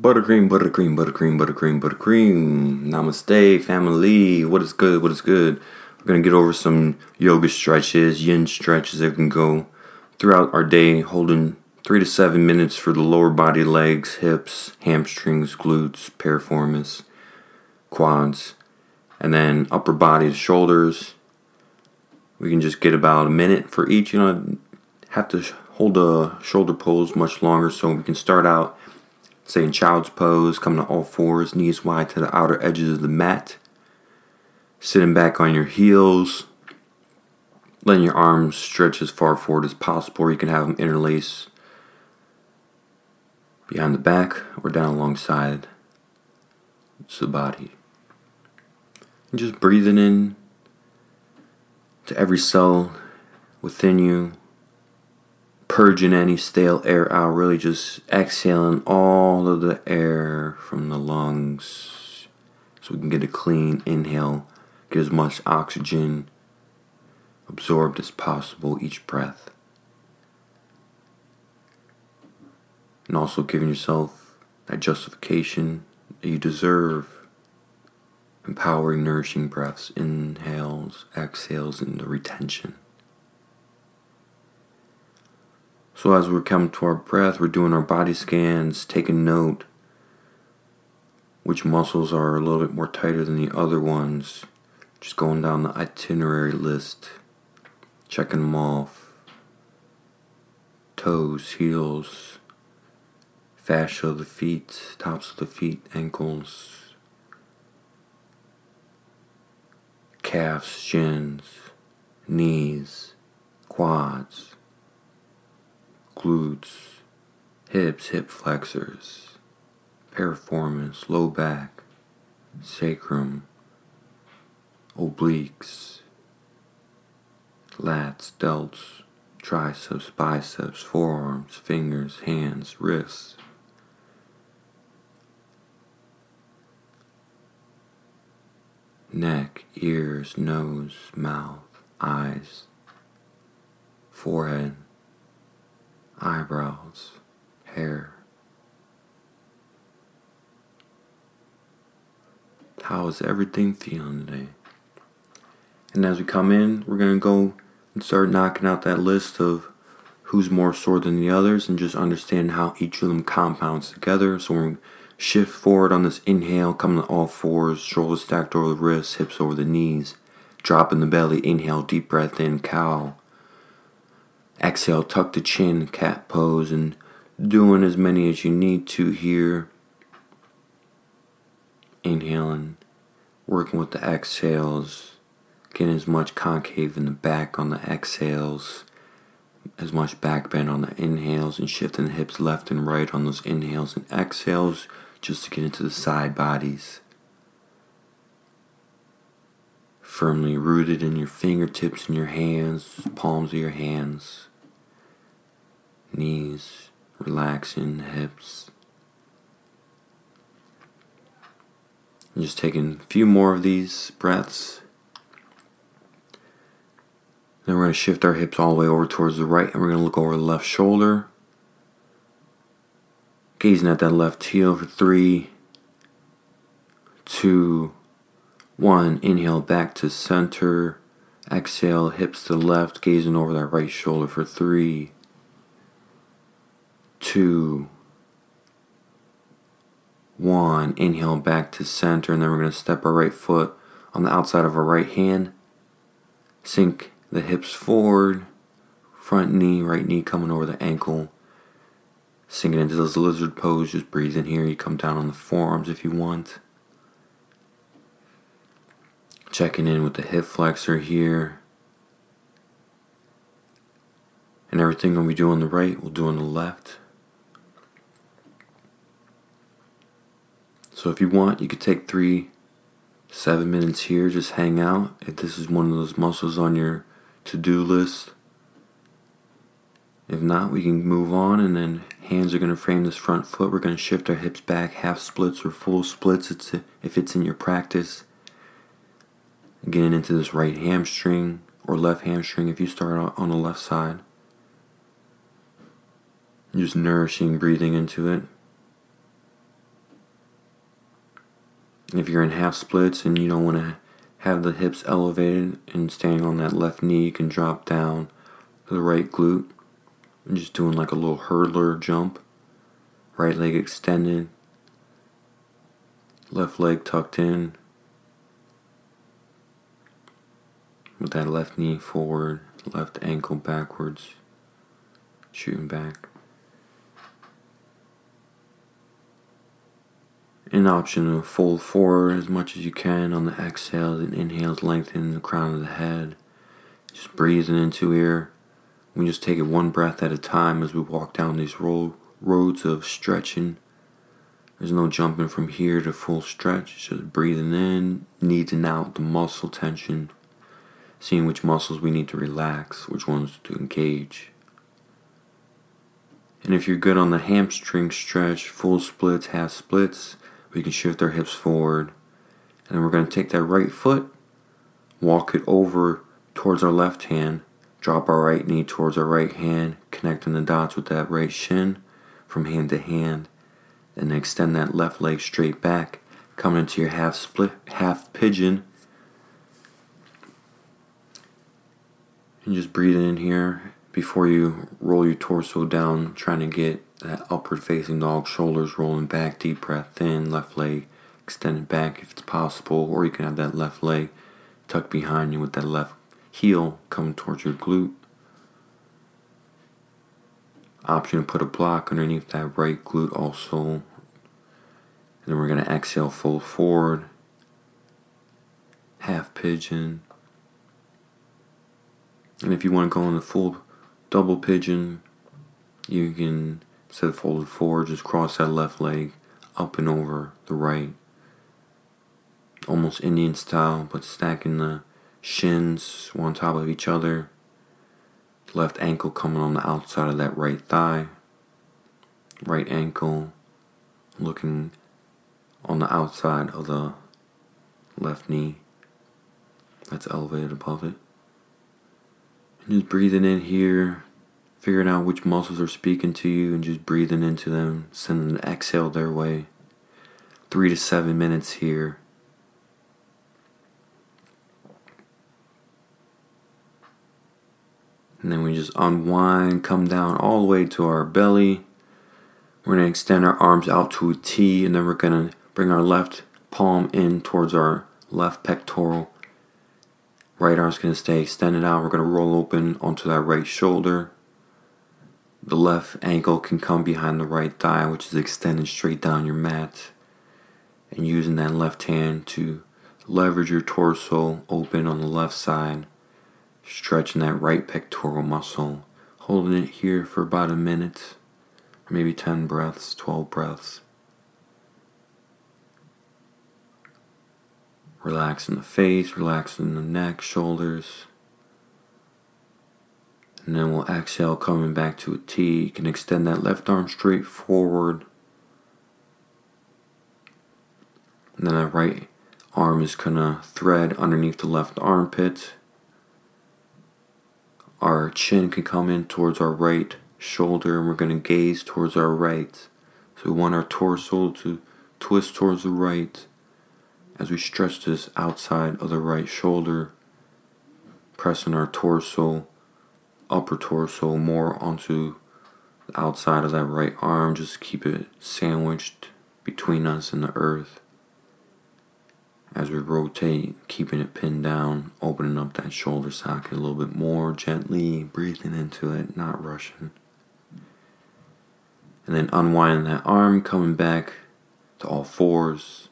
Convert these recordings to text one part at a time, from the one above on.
Buttercream, buttercream, buttercream, buttercream, buttercream. Namaste, family. What is good? What is good? We're gonna get over some yoga stretches, yin stretches that can go throughout our day, holding three to seven minutes for the lower body, legs, hips, hamstrings, glutes, piriformis, quads, and then upper body, shoulders. We can just get about a minute for each. You know, have to hold the shoulder pose much longer, so we can start out Say in child's pose, coming to all fours, knees wide to the outer edges of the mat. Sitting back on your heels. Letting your arms stretch as far forward as possible. Or you can have them interlace behind the back or down alongside the body. And just breathing in to every cell within you purging any stale air out, really just exhaling all of the air from the lungs so we can get a clean inhale, get as much oxygen absorbed as possible each breath. And also giving yourself that justification that you deserve. Empowering, nourishing breaths, inhales, exhales, and the retention. So, as we're coming to our breath, we're doing our body scans, taking note which muscles are a little bit more tighter than the other ones. Just going down the itinerary list, checking them off. Toes, heels, fascia of the feet, tops of the feet, ankles, calves, shins, knees, quads glutes, hips, hip flexors, piriformis, low back, sacrum, obliques, lats, delts, triceps, biceps, forearms, fingers, hands, wrists. Neck, ears, nose, mouth, eyes, forehead, eyebrows, hair. How is everything feeling today? And as we come in, we're going to go and start knocking out that list of who's more sore than the others and just understand how each of them compounds together. So we're shift forward on this inhale, coming to all fours, shoulders stacked over the wrists, hips over the knees. Drop in the belly, inhale, deep breath in, cow. Exhale, tuck the chin, cat pose, and doing as many as you need to here. Inhaling, working with the exhales, getting as much concave in the back on the exhales, as much back bend on the inhales, and shifting the hips left and right on those inhales and exhales just to get into the side bodies. Firmly rooted in your fingertips and your hands, palms of your hands knees, relaxing hips. And just taking a few more of these breaths. Then we're going to shift our hips all the way over towards the right and we're going to look over the left shoulder. Gazing at that left heel for three, two, one. Inhale back to center. Exhale, hips to the left, gazing over that right shoulder for three, two, one. Inhale back to center, and then we're going to step our right foot on the outside of our right hand. Sink the hips forward, front knee, right knee coming over the ankle. Sinking into this lizard pose, just breathe in here. You come down on the forearms if you want. Checking in with the hip flexor here. And everything we do on the right, we'll do on the left. So if you want, you could take three, seven minutes here, just hang out. If this is one of those muscles on your to do list. If not, we can move on and then hands are going to frame this front foot. We're going to shift our hips back, half splits or full splits it's if it's in your practice. Getting into this right hamstring or left hamstring if you start on the left side. Just nourishing, breathing into it. If you're in half splits and you don't want to have the hips elevated and staying on that left knee, you can drop down to the right glute just doing like a little hurdler jump. Right leg extended, left leg tucked in, with that left knee forward, left ankle backwards, shooting back. An option to fold forward as much as you can on the exhales and inhales, lengthen the crown of the head. Just breathing into here. We just take it one breath at a time as we walk down these ro- roads of stretching. There's no jumping from here to full stretch, just breathing in, kneading out the muscle tension, seeing which muscles we need to relax, which ones to engage. And if you're good on the hamstring stretch, full splits, half splits, we can shift our hips forward. And we're going to take that right foot, walk it over towards our left hand, drop our right knee towards our right hand, connecting the dots with that right shin from hand to hand. And extend that left leg straight back, coming into your half split, half pigeon. And just breathe in here before you roll your torso down, trying to get that upward facing dog, shoulders rolling back, deep breath in, left leg extended back if it's possible, or you can have that left leg tucked behind you with that left heel coming towards your glute. Option to put a block underneath that right glute also. And then we're going to exhale, fold forward, half pigeon. And if you want to go in the full double pigeon, you can Of folded forward, just cross that left leg up and over the right. Almost Indian style, but stacking the shins one on top of each other. Left ankle coming on the outside of that right thigh. Right ankle looking on the outside of the left knee that's elevated above it. And just breathing in here, figuring out which muscles are speaking to you and just breathing into them, sending an exhale their way. Three to seven minutes here. And then we just unwind, come down all the way to our belly. We're going to extend our arms out to a T, and then we're going to bring our left palm in towards our left pectoral. Right arm's going to stay extended out. We're going to roll open onto that right shoulder. The left ankle can come behind the right thigh, which is extended straight down your mat. And using that left hand to leverage your torso open on the left side, stretching that right pectoral muscle, holding it here for about a minute, maybe 10 breaths, 12 breaths. Relaxing the face, relaxing the neck, shoulders. And then we'll exhale, coming back to a T. You can extend that left arm straight forward. And then that right arm is gonna thread underneath the left armpit. Our chin can come in towards our right shoulder, and we're gonna gaze towards our right. So we want our torso to twist towards the right as we stretch this outside of the right shoulder, pressing our torso upper torso more onto the outside of that right arm. Just keep it sandwiched between us and the earth. As we rotate, keeping it pinned down, opening up that shoulder socket a little bit more gently, breathing into it, not rushing. And then unwinding that arm, coming back to all fours,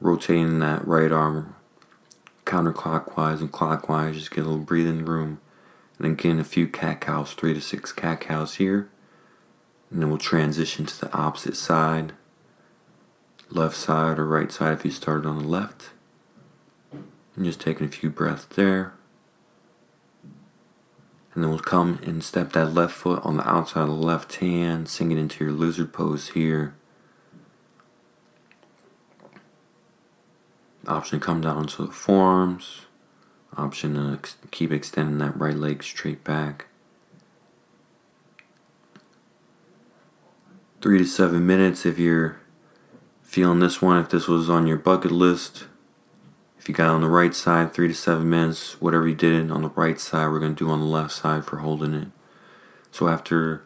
rotating that right arm counterclockwise and clockwise, just get a little breathing room. And again, a few cat cows, three to six cat cows here. And then we'll transition to the opposite side, left side or right side if you started on the left. And just taking a few breaths there. And then we'll come and step that left foot on the outside of the left hand, sinking into your lizard pose here. Option come down to the forearms option to ex- keep extending that right leg straight back. Three to seven minutes if you're feeling this one, if this was on your bucket list, if you got on the right side, three to seven minutes, whatever you did on the right side, we're going to do on the left side for holding it. So after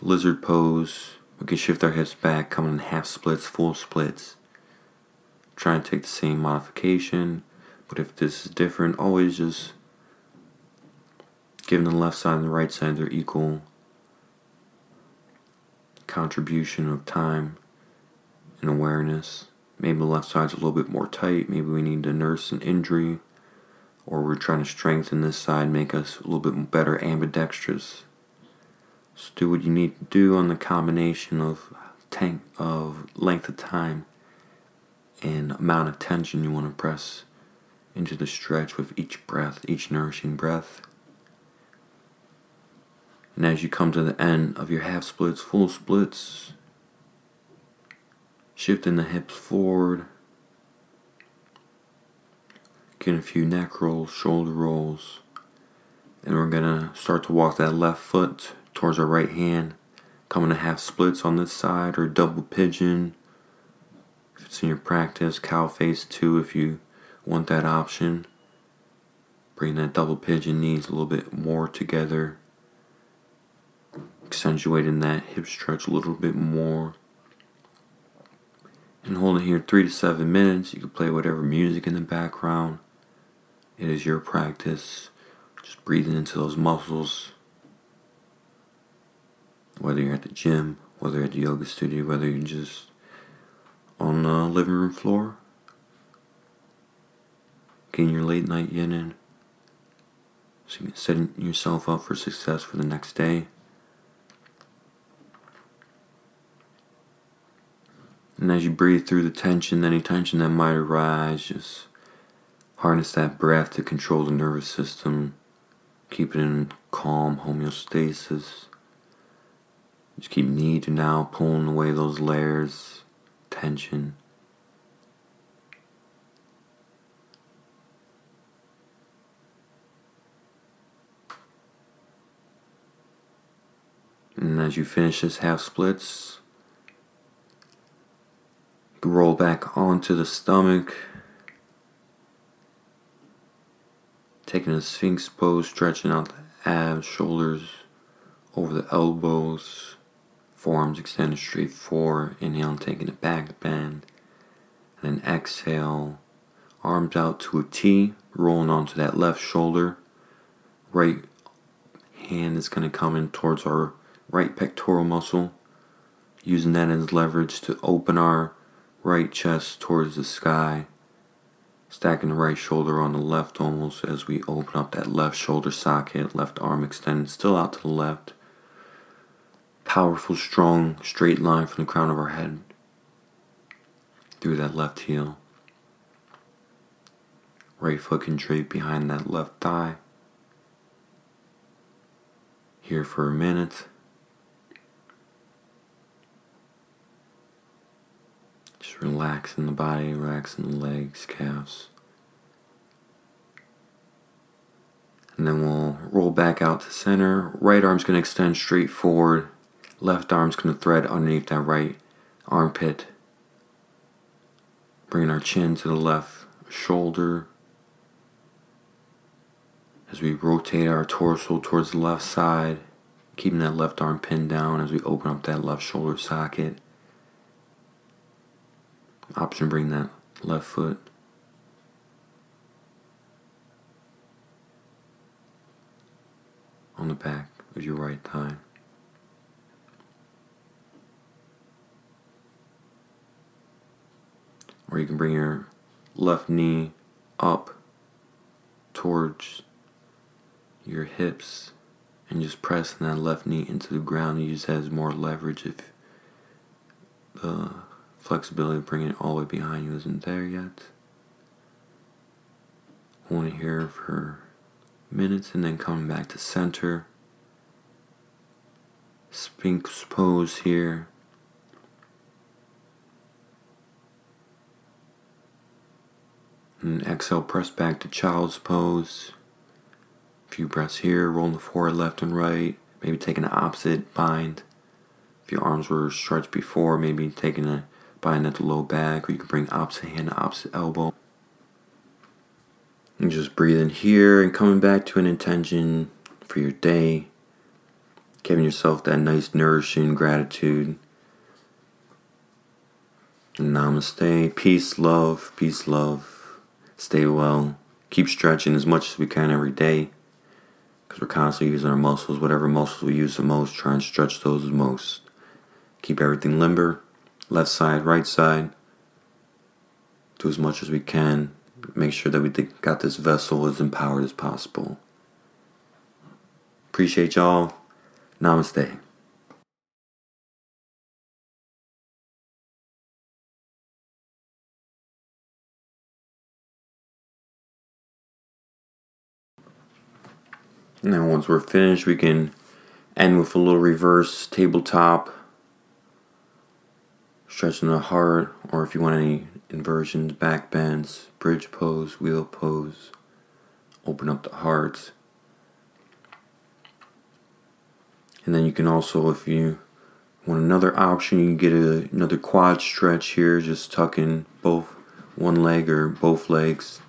lizard pose, we can shift our hips back, come in half splits, full splits. Try and take the same modification, but if this is different, always just giving the left side and the right side their equal contribution of time and awareness. Maybe the left side's a little bit more tight. Maybe we need to nurse an injury, or we're trying to strengthen this side, make us a little bit better ambidextrous. So do what you need to do on the combination of tank of length of time and amount of tension you want to press into the stretch with each breath, each nourishing breath. And as you come to the end of your half splits, full splits, shifting the hips forward, getting a few neck rolls, shoulder rolls, and we're gonna start to walk that left foot towards our right hand, coming to half splits on this side or double pigeon. If it's in your practice, cow face two if you want that option. Bring that double pigeon knees a little bit more together accentuating that hip stretch a little bit more. And hold it here three to seven minutes. You can play whatever music in the background. It is your practice. Just breathing into those muscles. Whether you're at the gym, whether at the yoga studio, whether you're just on the living room floor, getting your late night yin in. So you're setting yourself up for success for the next day. And as you breathe through the tension, any tension that might arise, just harness that breath to control the nervous system, keep it in calm homeostasis. Just keep knee to now pulling away those layers, tension. And as you finish this half splits, roll back onto the stomach. Taking a sphinx pose, stretching out the abs, shoulders over the elbows, forearms extended straight forward. Inhale, taking it back bend. And then exhale, arms out to a T, rolling onto that left shoulder. Right hand is going to come in towards our right pectoral muscle, using that as leverage to open our right chest towards the sky, stacking the right shoulder on the left almost as we open up that left shoulder socket, left arm extended still out to the left. Powerful, strong, straight line from the crown of our head through that left heel. Right foot can drape behind that left thigh. Here for a minute. Relaxing the body, relaxing the legs, calves. And then we'll roll back out to center. Right arm's going to extend straight forward. Left arm's going to thread underneath that right armpit. Bringing our chin to the left shoulder. As we rotate our torso towards the left side, keeping that left arm pinned down as we open up that left shoulder socket option bring that left foot on the back of your right thigh. Or you can bring your left knee up towards your hips and just pressing that left knee into the ground. You use that as more leverage if the flexibility of bringing it all the way behind you isn't there yet. Hold it here for minutes and then coming back to center. Sphinx pose here. And exhale, press back to child's pose. A few breaths here, rolling the forward, left and right. Maybe taking the opposite bind. If your arms were stretched before, maybe taking a at the low back, or you can bring opposite hand to opposite elbow. And just breathing here and coming back to an intention for your day. Giving yourself that nice, nourishing gratitude. Namaste. Peace, love, peace, love. Stay well. Keep stretching as much as we can every day. Because we're constantly using our muscles. Whatever muscles we use the most, try and stretch those the most. Keep everything limber. Left side, right side. Do as much as we can. Make sure that we got this vessel as empowered as possible. Appreciate y'all. Namaste. Now, once we're finished, we can end with a little reverse tabletop, stretching the heart, or if you want any inversions, back bends, bridge pose, wheel pose, open up the heart. And then you can also, if you want another option, you can get a, another quad stretch here, just tucking both one leg or both legs